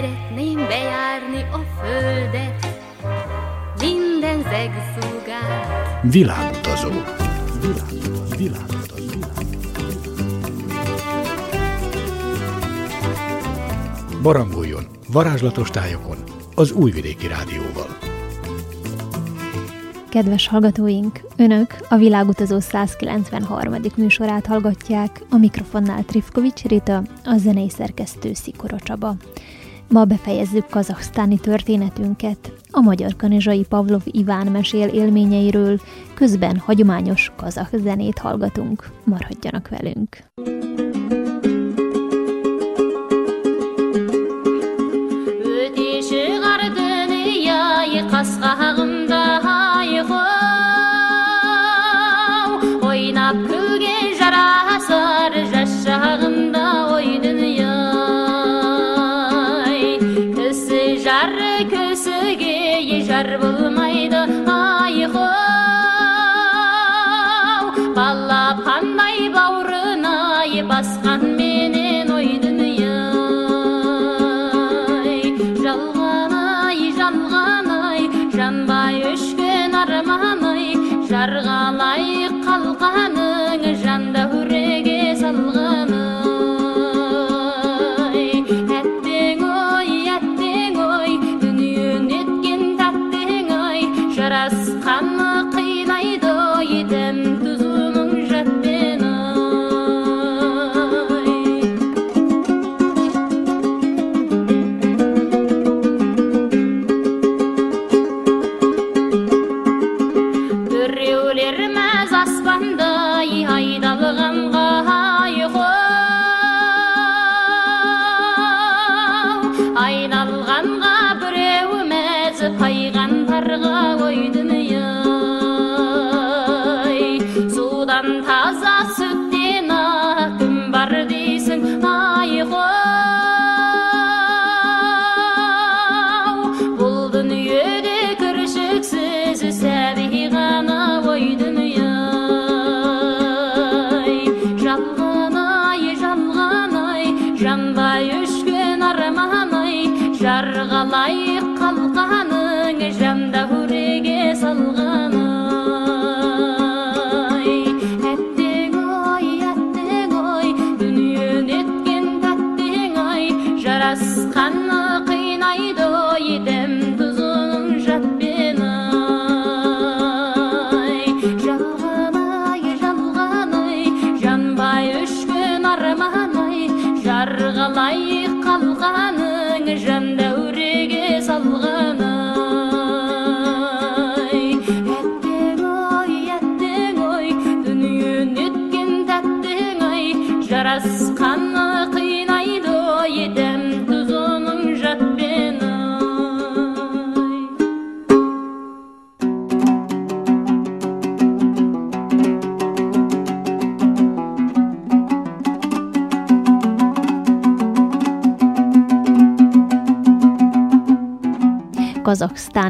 Szeretném bejárni a földet, minden zegszúgát. Világutazó. Világutazó. Világutazó. Barangoljon varázslatos tájokon az Újvidéki Rádióval. Kedves hallgatóink, Önök a Világutazó 193. műsorát hallgatják, a mikrofonnál Trifkovics Rita, a zenei szerkesztő Szikora Csaba. Ma befejezzük kazaksztáni történetünket. A magyar kanizsai Pavlov Iván mesél élményeiről, közben hagyományos kazak zenét hallgatunk. Maradjanak velünk! las bandas.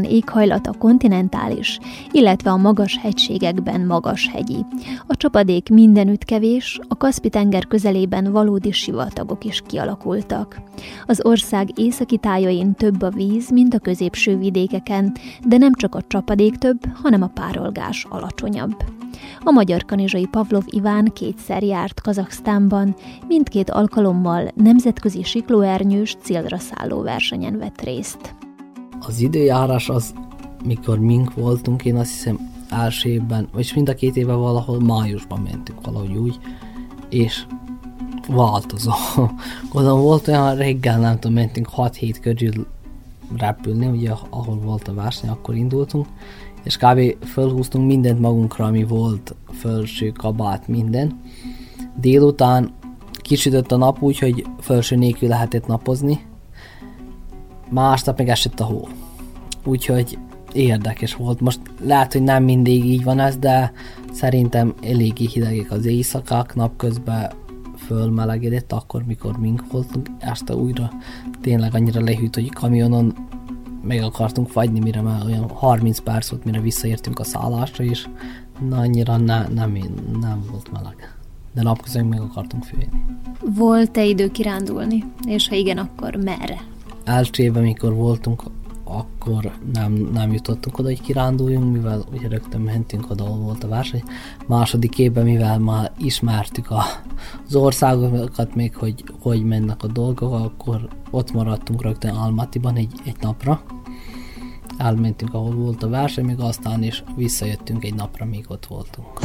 Kazaksztán éghajlata kontinentális, illetve a magas hegységekben magas hegyi. A csapadék mindenütt kevés, a Kaszpi-tenger közelében valódi sivatagok is kialakultak. Az ország északi tájain több a víz, mint a középső vidékeken, de nem csak a csapadék több, hanem a párolgás alacsonyabb. A magyar kanizsai Pavlov Iván kétszer járt Kazaksztánban, mindkét alkalommal nemzetközi siklóernyős célra szálló versenyen vett részt. Az időjárás az, mikor mink voltunk, én azt hiszem első évben, vagy mind a két éve valahol májusban mentünk valahogy úgy, és változó. Gondolom volt olyan reggel, nem tudom, mentünk 6-7 körül repülni, ugye ahol volt a verseny, akkor indultunk, és kb. fölhúztunk mindent magunkra, ami volt, felső, kabát, minden. Délután kisütött a nap úgy, hogy felső nélkül lehetett napozni, másnap meg esett a hó. Úgyhogy érdekes volt. Most lehet, hogy nem mindig így van ez, de szerintem eléggé hidegek az éjszakák, napközben fölmelegedett akkor, mikor mink voltunk, este újra tényleg annyira lehűt, hogy kamionon meg akartunk fagyni, mire már olyan 30 perc volt, mire visszaértünk a szállásra, és na, annyira ne, nem, nem volt meleg. De napközben meg akartunk főni. Volt-e idő kirándulni? És ha igen, akkor merre? Első mikor voltunk, akkor nem, nem jutottunk oda, hogy kiránduljunk, mivel ugye rögtön mentünk oda, volt a verseny. Második évben, mivel már ismertük a, az országokat még, hogy hogy mennek a dolgok, akkor ott maradtunk rögtön Almatiban egy, egy napra. Elmentünk, ahol volt a verseny, még aztán is visszajöttünk egy napra, míg ott voltunk.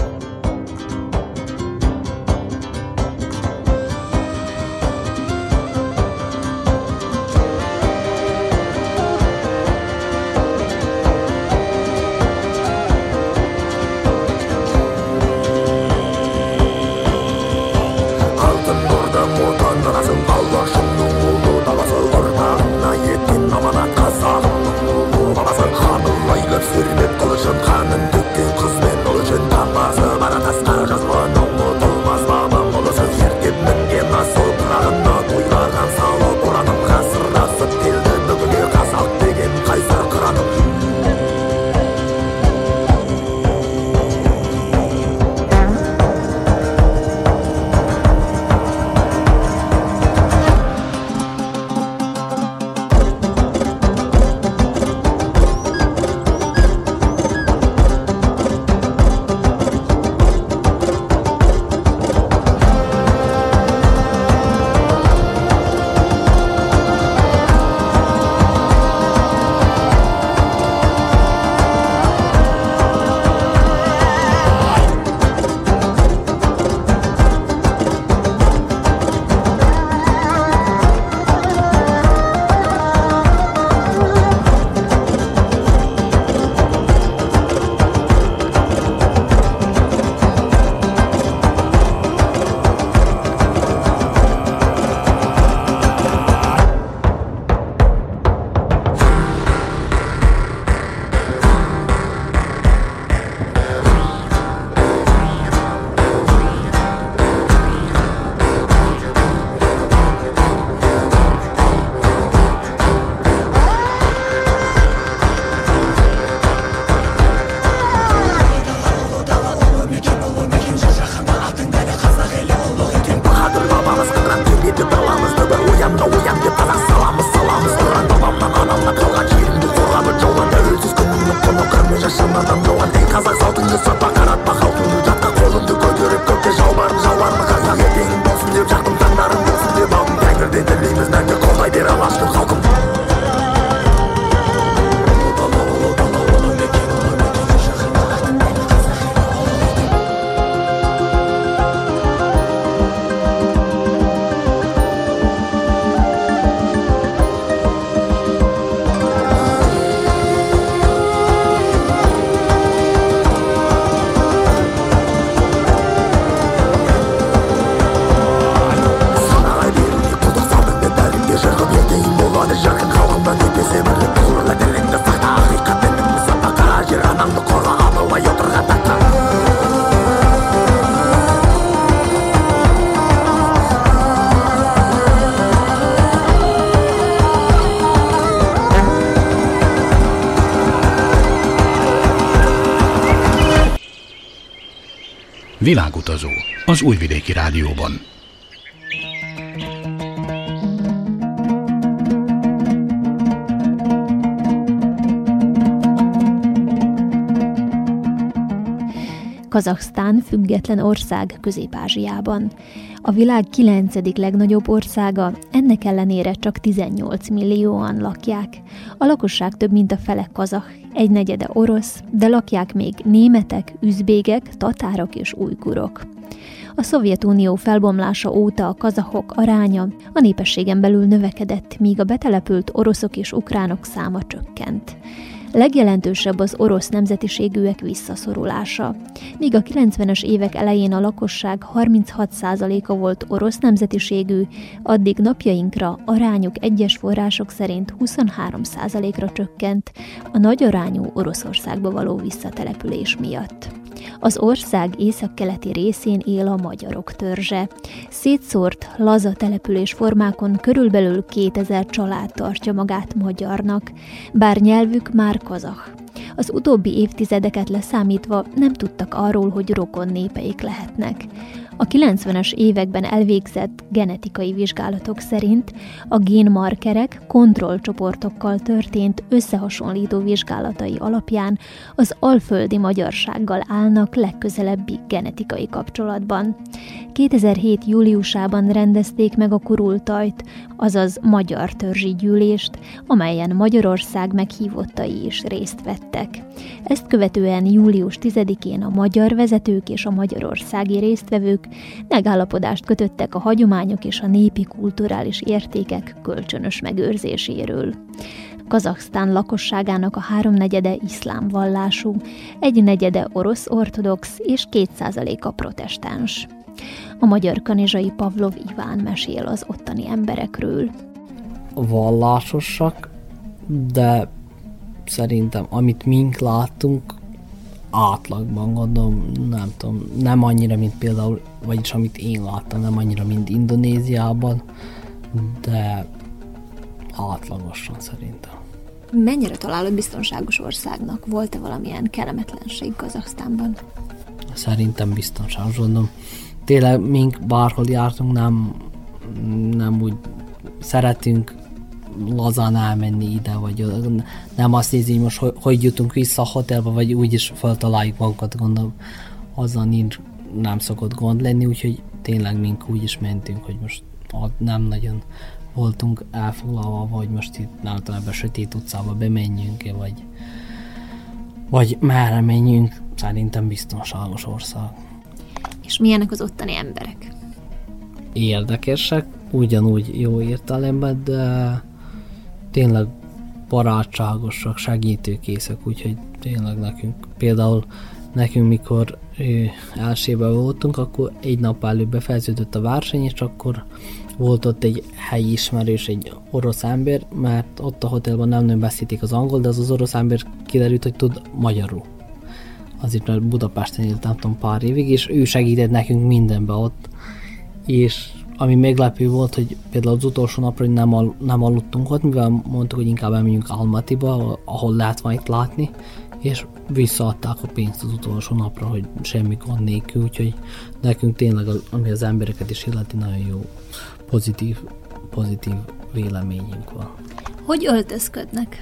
Világutazó az Újvidéki Rádióban. Kazaksztán független ország Közép-Ázsiában. A világ kilencedik legnagyobb országa, ennek ellenére csak 18 millióan lakják. A lakosság több mint a fele kazah, egy negyede orosz, de lakják még németek, üzbégek, tatárok és ujgurok. A Szovjetunió felbomlása óta a kazahok aránya a népességen belül növekedett, míg a betelepült oroszok és ukránok száma csökkent. Legjelentősebb az orosz nemzetiségűek visszaszorulása. Míg a 90-es évek elején a lakosság 36%-a volt orosz nemzetiségű, addig napjainkra arányuk egyes források szerint 23%-ra csökkent a nagy arányú Oroszországba való visszatelepülés miatt. Az ország északkeleti részén él a magyarok törzse. Szétszórt, laza település formákon körülbelül 2000 család tartja magát magyarnak, bár nyelvük már kazah. Az utóbbi évtizedeket leszámítva nem tudtak arról, hogy rokon népeik lehetnek. A 90-es években elvégzett genetikai vizsgálatok szerint a génmarkerek kontrollcsoportokkal történt összehasonlító vizsgálatai alapján az alföldi magyarsággal állnak legközelebbi genetikai kapcsolatban. 2007. júliusában rendezték meg a kurultajt, azaz Magyar Törzsi Gyűlést, amelyen Magyarország meghívottai is részt vettek. Ezt követően július 10-én a magyar vezetők és a magyarországi résztvevők megállapodást kötöttek a hagyományok és a népi kulturális értékek kölcsönös megőrzéséről. Kazaksztán lakosságának a háromnegyede iszlám vallású, egy negyede orosz ortodox és kétszázaléka protestáns. A magyar kanizsai Pavlov Iván mesél az ottani emberekről. Vallásosak, de szerintem amit mink láttunk, átlagban gondolom, nem tudom, nem annyira, mint például, vagyis amit én láttam, nem annyira, mint Indonéziában, de átlagosan szerintem. Mennyire találod biztonságos országnak? Volt-e valamilyen kellemetlenség Kazaksztánban? Szerintem biztonságos, gondolom. Tényleg mink bárhol jártunk, nem, nem úgy szeretünk lazán elmenni ide, vagy nem azt nézni, hogy most hogy, jutunk vissza a hotelba, vagy úgyis feltaláljuk magunkat, gondolom, azzal nincs, nem szokott gond lenni, úgyhogy tényleg mink úgy is mentünk, hogy most nem nagyon voltunk elfoglalva, hogy most itt a sötét utcába bemenjünk -e, vagy, vagy merre menjünk, szerintem biztonságos ország. És milyenek az ottani emberek? Érdekesek, ugyanúgy jó értelemben, de tényleg barátságosak, segítőkészek, úgyhogy tényleg nekünk, például nekünk mikor elsőben voltunk, akkor egy nap előbb befejeződött a verseny, és akkor volt ott egy helyi ismerős, egy orosz ember, mert ott a hotelban nem nagyon beszélték az angol, de az az orosz ember kiderült, hogy tud magyarul. Azért, mert Budapesten élt, nem tudom, pár évig, és ő segített nekünk mindenbe ott, és ami meglepő volt, hogy például az utolsó napra hogy nem, al- nem aludtunk ott, mivel mondtuk, hogy inkább elmegyünk Almatiba, ahol lehet majd látni, és visszaadták a pénzt az utolsó napra, hogy semmi gond nélkül, úgyhogy nekünk tényleg, ami az embereket is illeti, nagyon jó, pozitív, pozitív véleményünk van. Hogy öltözködnek?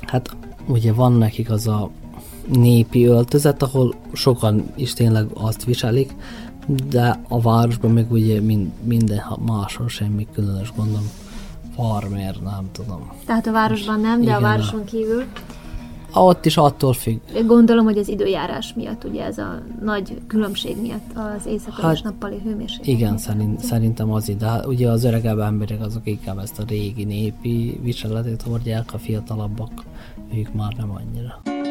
Hát ugye van nekik az a népi öltözet, ahol sokan is tényleg azt viselik, de a városban meg ugye mind, minden máshol semmi különös gondom. Farmer, nem tudom. Tehát a városban nem, de Igen, a városon kívül. Ott is attól függ. Gondolom, hogy az időjárás miatt, ugye ez a nagy különbség miatt az éjszakai hát, és nappali hőmérséklet. Igen, szerint, szerintem az ide. Hát ugye az öregebb emberek azok inkább ezt a régi népi viseletet hordják, a fiatalabbak ők már nem annyira.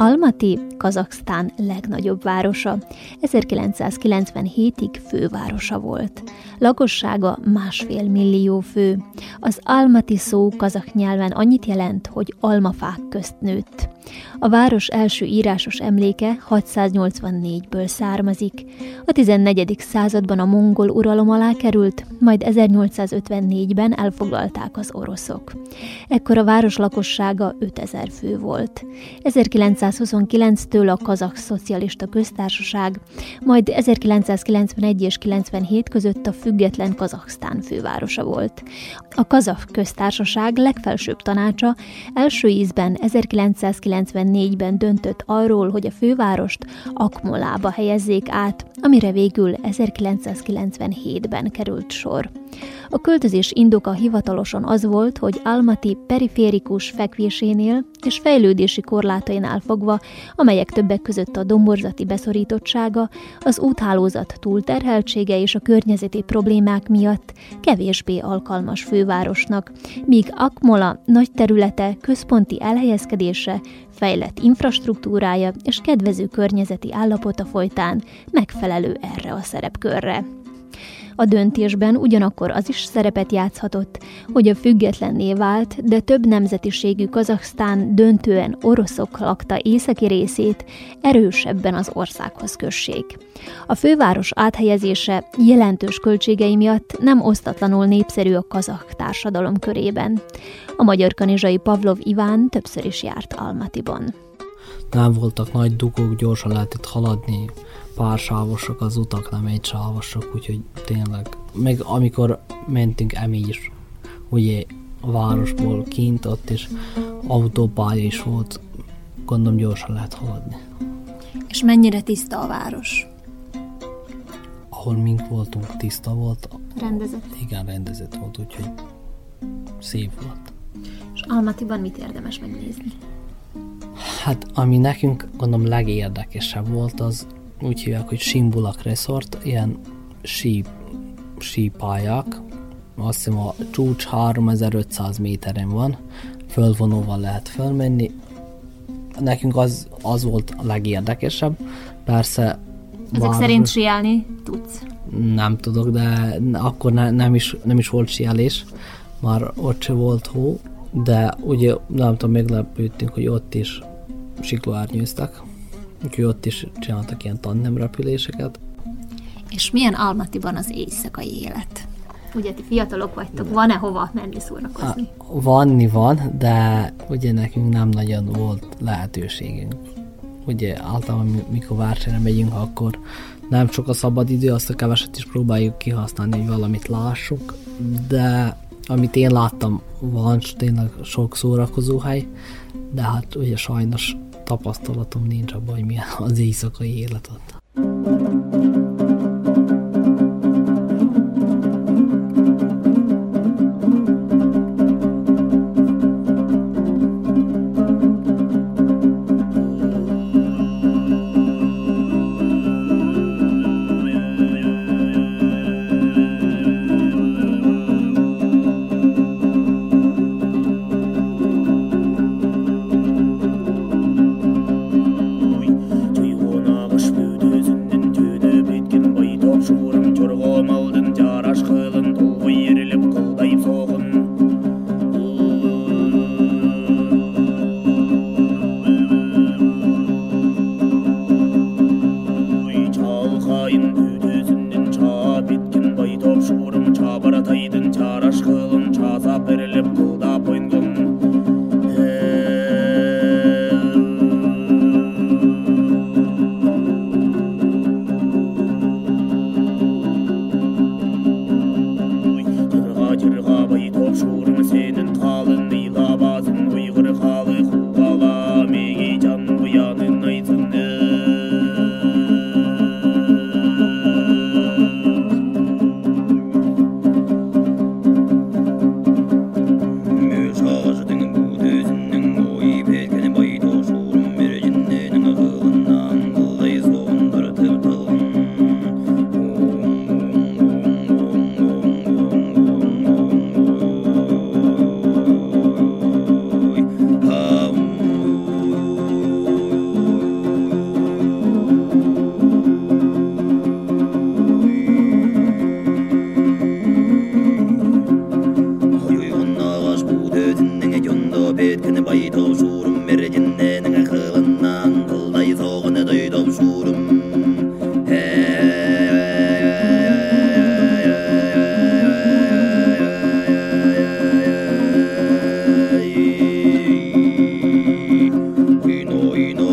Almaty Kazaksztán legnagyobb városa. 1997-ig fővárosa volt. Lakossága másfél millió fő. Az Almaty szó kazak nyelven annyit jelent, hogy almafák közt nőtt. A város első írásos emléke 684-ből származik. A 14. században a mongol uralom alá került, majd 1854-ben elfoglalták az oroszok. Ekkor a város lakossága 5000 fő volt. 1929-től a Kazak Szocialista Köztársaság, majd 1991 és 97 között a független Kazaksztán fővárosa volt. A Kazak Köztársaság legfelsőbb tanácsa első ízben 1994-ben döntött arról, hogy a fővárost Akmolába helyezzék át, amire végül 1997-ben került sor. A költözés indoka hivatalosan az volt, hogy Almaty periférikus fekvésénél és fejlődési korlátainál fogva, amelyek többek között a domborzati beszorítottsága, az úthálózat túlterheltsége és a környezeti problémák miatt kevésbé alkalmas fővárosnak, míg Akmola nagy területe, központi elhelyezkedése, fejlett infrastruktúrája és kedvező környezeti állapota folytán megfelelő erre a szerepkörre. A döntésben ugyanakkor az is szerepet játszhatott, hogy a függetlenné vált, de több nemzetiségű Kazaksztán döntően oroszok lakta északi részét erősebben az országhoz kössék. A főváros áthelyezése jelentős költségei miatt nem osztatlanul népszerű a kazak társadalom körében. A magyar kanizsai Pavlov Iván többször is járt Almatiban. Nem voltak nagy dugók, gyorsan lehetett haladni, pár sávosok az utak, nem egy sávosok, úgyhogy tényleg, meg amikor mentünk emi is, ugye a városból kint, ott is autópálya is volt, gondolom gyorsan lehet haladni. És mennyire tiszta a város? Ahol mink voltunk, tiszta volt. Rendezett. Igen, rendezett volt, úgyhogy szép volt. És Almatiban mit érdemes megnézni? Hát, ami nekünk gondolom legérdekesebb volt, az úgy hívják, hogy Simbulak Resort, ilyen sí, sípályák, azt hiszem a csúcs 3500 méteren van, fölvonóval lehet fölmenni. Nekünk az, az volt a legérdekesebb. Persze Ezek város... szerint siálni tudsz? Nem tudok, de akkor ne, nem, is, nem is volt sielés, már ott se volt hó, de ugye nem tudom, meglepődtünk, hogy ott is siklóárnyőztek úgyhogy ott is csináltak ilyen tandem repüléseket. És milyen Almatiban az éjszakai élet? Ugye ti fiatalok vagytok, van-e hova menni szórakozni? Vanni van, de ugye nekünk nem nagyon volt lehetőségünk. Ugye általában mikor vársára megyünk, akkor nem sok a szabad idő, azt a keveset is próbáljuk kihasználni, hogy valamit lássuk, de amit én láttam, van tényleg sok szórakozóhely, de hát ugye sajnos tapasztalatom nincs abban, hogy milyen az éjszakai élet ott.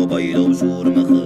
باید آشور مخ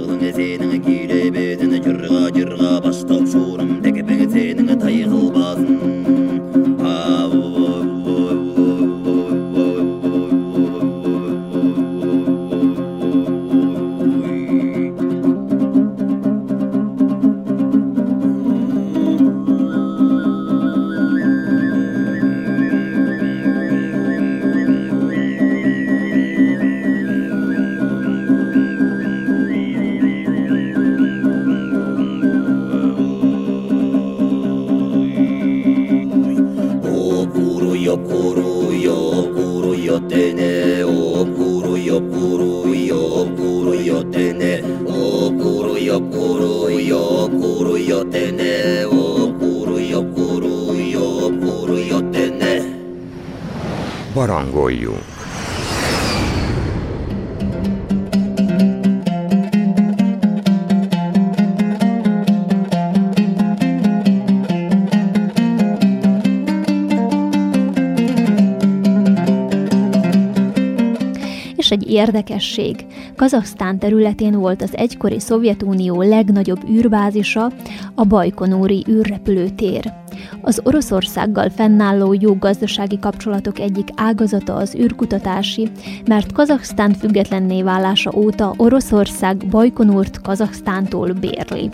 egy érdekesség. Kazaksztán területén volt az egykori Szovjetunió legnagyobb űrbázisa, a Bajkonúri űrrepülőtér. Az Oroszországgal fennálló jó gazdasági kapcsolatok egyik ágazata az űrkutatási, mert Kazaksztán függetlenné válása óta Oroszország Bajkonurt Kazaksztántól bérli.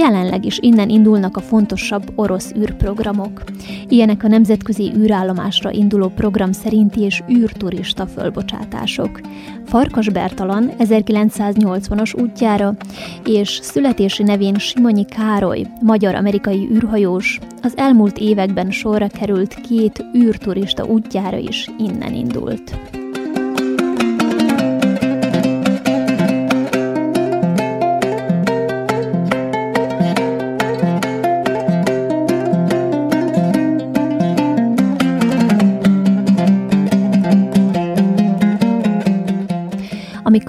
Jelenleg is innen indulnak a fontosabb orosz űrprogramok. Ilyenek a nemzetközi űrállomásra induló program szerinti és űrturista fölbocsátások. Farkas Bertalan 1980-as útjára és születési nevén Simonyi Károly, magyar-amerikai űrhajós, az elmúlt években sorra került két űrturista útjára is innen indult.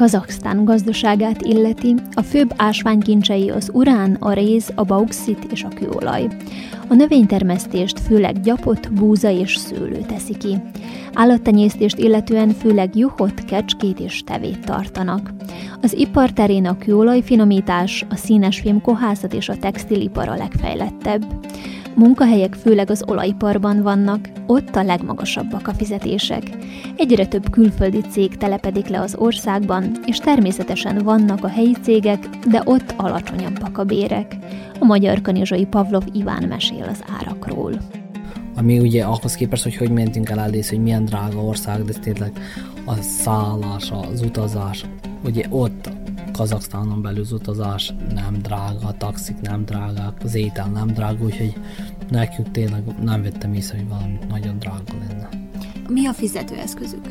Kazaksztán gazdaságát illeti, a főbb ásványkincsei az urán, a réz, a bauxit és a kőolaj. A növénytermesztést főleg gyapot, búza és szőlő teszi ki. Állattenyésztést illetően főleg juhot, kecskét és tevét tartanak. Az ipar terén a kőolajfinomítás, a színesfém kohászat és a textilipar a legfejlettebb. Munkahelyek főleg az olajiparban vannak, ott a legmagasabbak a fizetések. Egyre több külföldi cég telepedik le az országban, és természetesen vannak a helyi cégek, de ott alacsonyabbak a bérek. A magyar kanizsai Pavlov Iván mesél az árakról. Ami ugye ahhoz képest, hogy hogy mentünk el elész, hogy milyen drága ország, de tényleg a szállás, az utazás, ugye ott Kazaksztánon belül az utazás nem drága, a taxik nem drágák, az étel nem drága, úgyhogy nekünk tényleg nem vettem észre, hogy valami nagyon drága lenne. Mi a fizetőeszközük?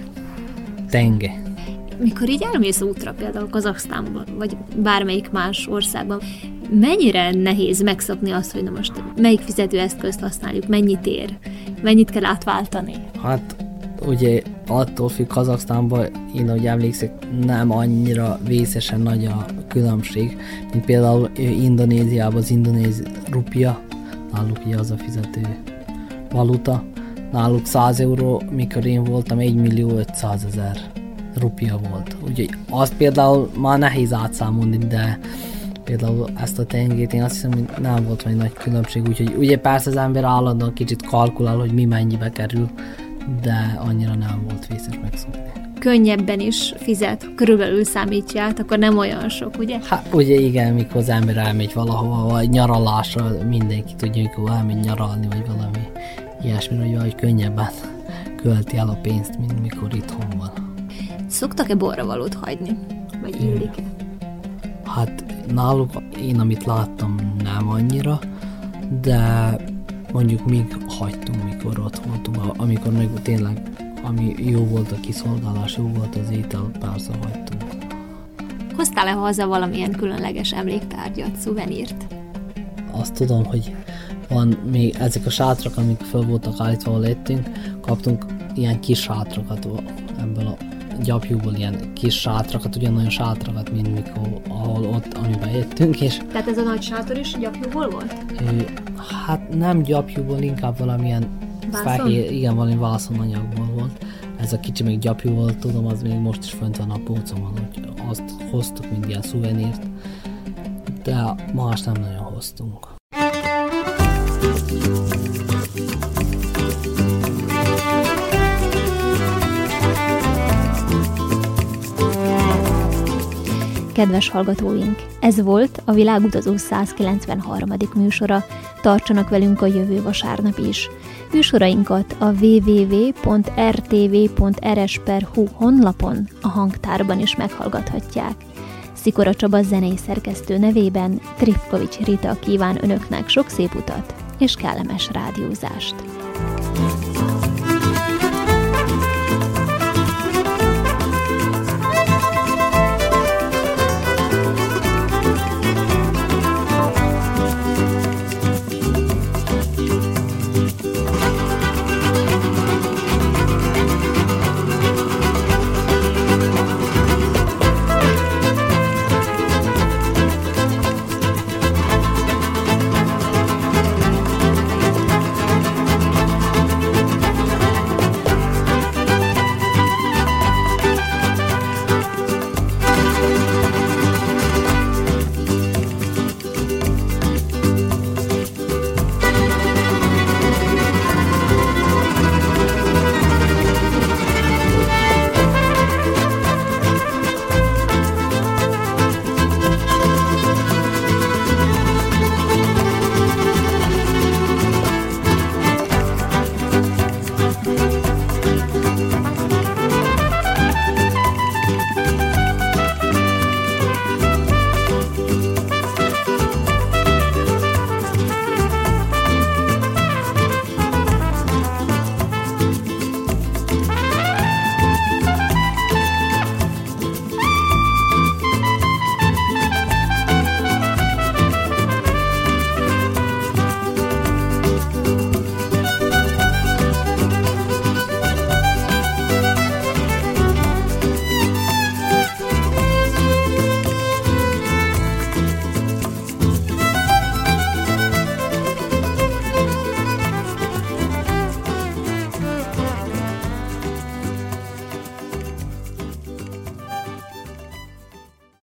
Tenge. Mikor így elmész útra, például Kazaksztánban, vagy bármelyik más országban, mennyire nehéz megszokni azt, hogy na most melyik fizetőeszközt használjuk, mennyit ér, mennyit kell átváltani? Hát ugye attól függ Kazaksztánban, én ahogy emlékszek, nem annyira vészesen nagy a különbség, mint például Indonéziában az indonéz rupia, náluk ugye az a fizető valuta, náluk 100 euró, mikor én voltam 1 millió 500 ezer rupia volt. Úgyhogy azt például már nehéz átszámolni, de például ezt a tengét én azt hiszem, hogy nem volt vagy nagy különbség, úgyhogy ugye persze az ember állandóan kicsit kalkulál, hogy mi mennyibe kerül, de annyira nem volt vészes megszokni. Könnyebben is fizet, körülbelül számítja át, akkor nem olyan sok, ugye? Hát ugye igen, mikor az ember elmegy valahova, vagy nyaralásra, mindenki tudja, mikor elmegy nyaralni, vagy valami ilyesmi, hogy valahogy könnyebben költi el a pénzt, mint mikor itthon van. Szoktak-e borravalót hagyni? Vagy illik-e? Hát náluk én, amit láttam, nem annyira, de mondjuk még hagytunk, mikor ott voltunk, amikor meg tényleg, ami jó volt a kiszolgálás, jó volt az étel, persze hagytunk. Hoztál-e haza valamilyen különleges emléktárgyat, szuvenírt? Azt tudom, hogy van még ezek a sátrak, amik fel voltak állítva, ahol lettünk, kaptunk ilyen kis sátrakat ebből a gyapjúból ilyen kis sátrakat, ugyanolyan sátrakat, mint mikor, ahol ott, amiben jöttünk, és... Tehát ez a nagy sátor is gyapjúból volt? Hát nem gyapjúból, inkább valamilyen Vászon? fehér, igen, valami vászonanyagból volt. Ez a kicsi még gyapjú volt, tudom, az még most is fönt van a pócomon, hogy azt hoztuk, mint ilyen szuvenírt, de más nem nagyon hoztunk. Kedves hallgatóink, ez volt a Világutazó 193. műsora. Tartsanak velünk a jövő vasárnap is. Műsorainkat a www.rtv.rs.hu honlapon, a hangtárban is meghallgathatják. Szikora Csaba zenei szerkesztő nevében Trifkovics Rita kíván önöknek sok szép utat és kellemes rádiózást.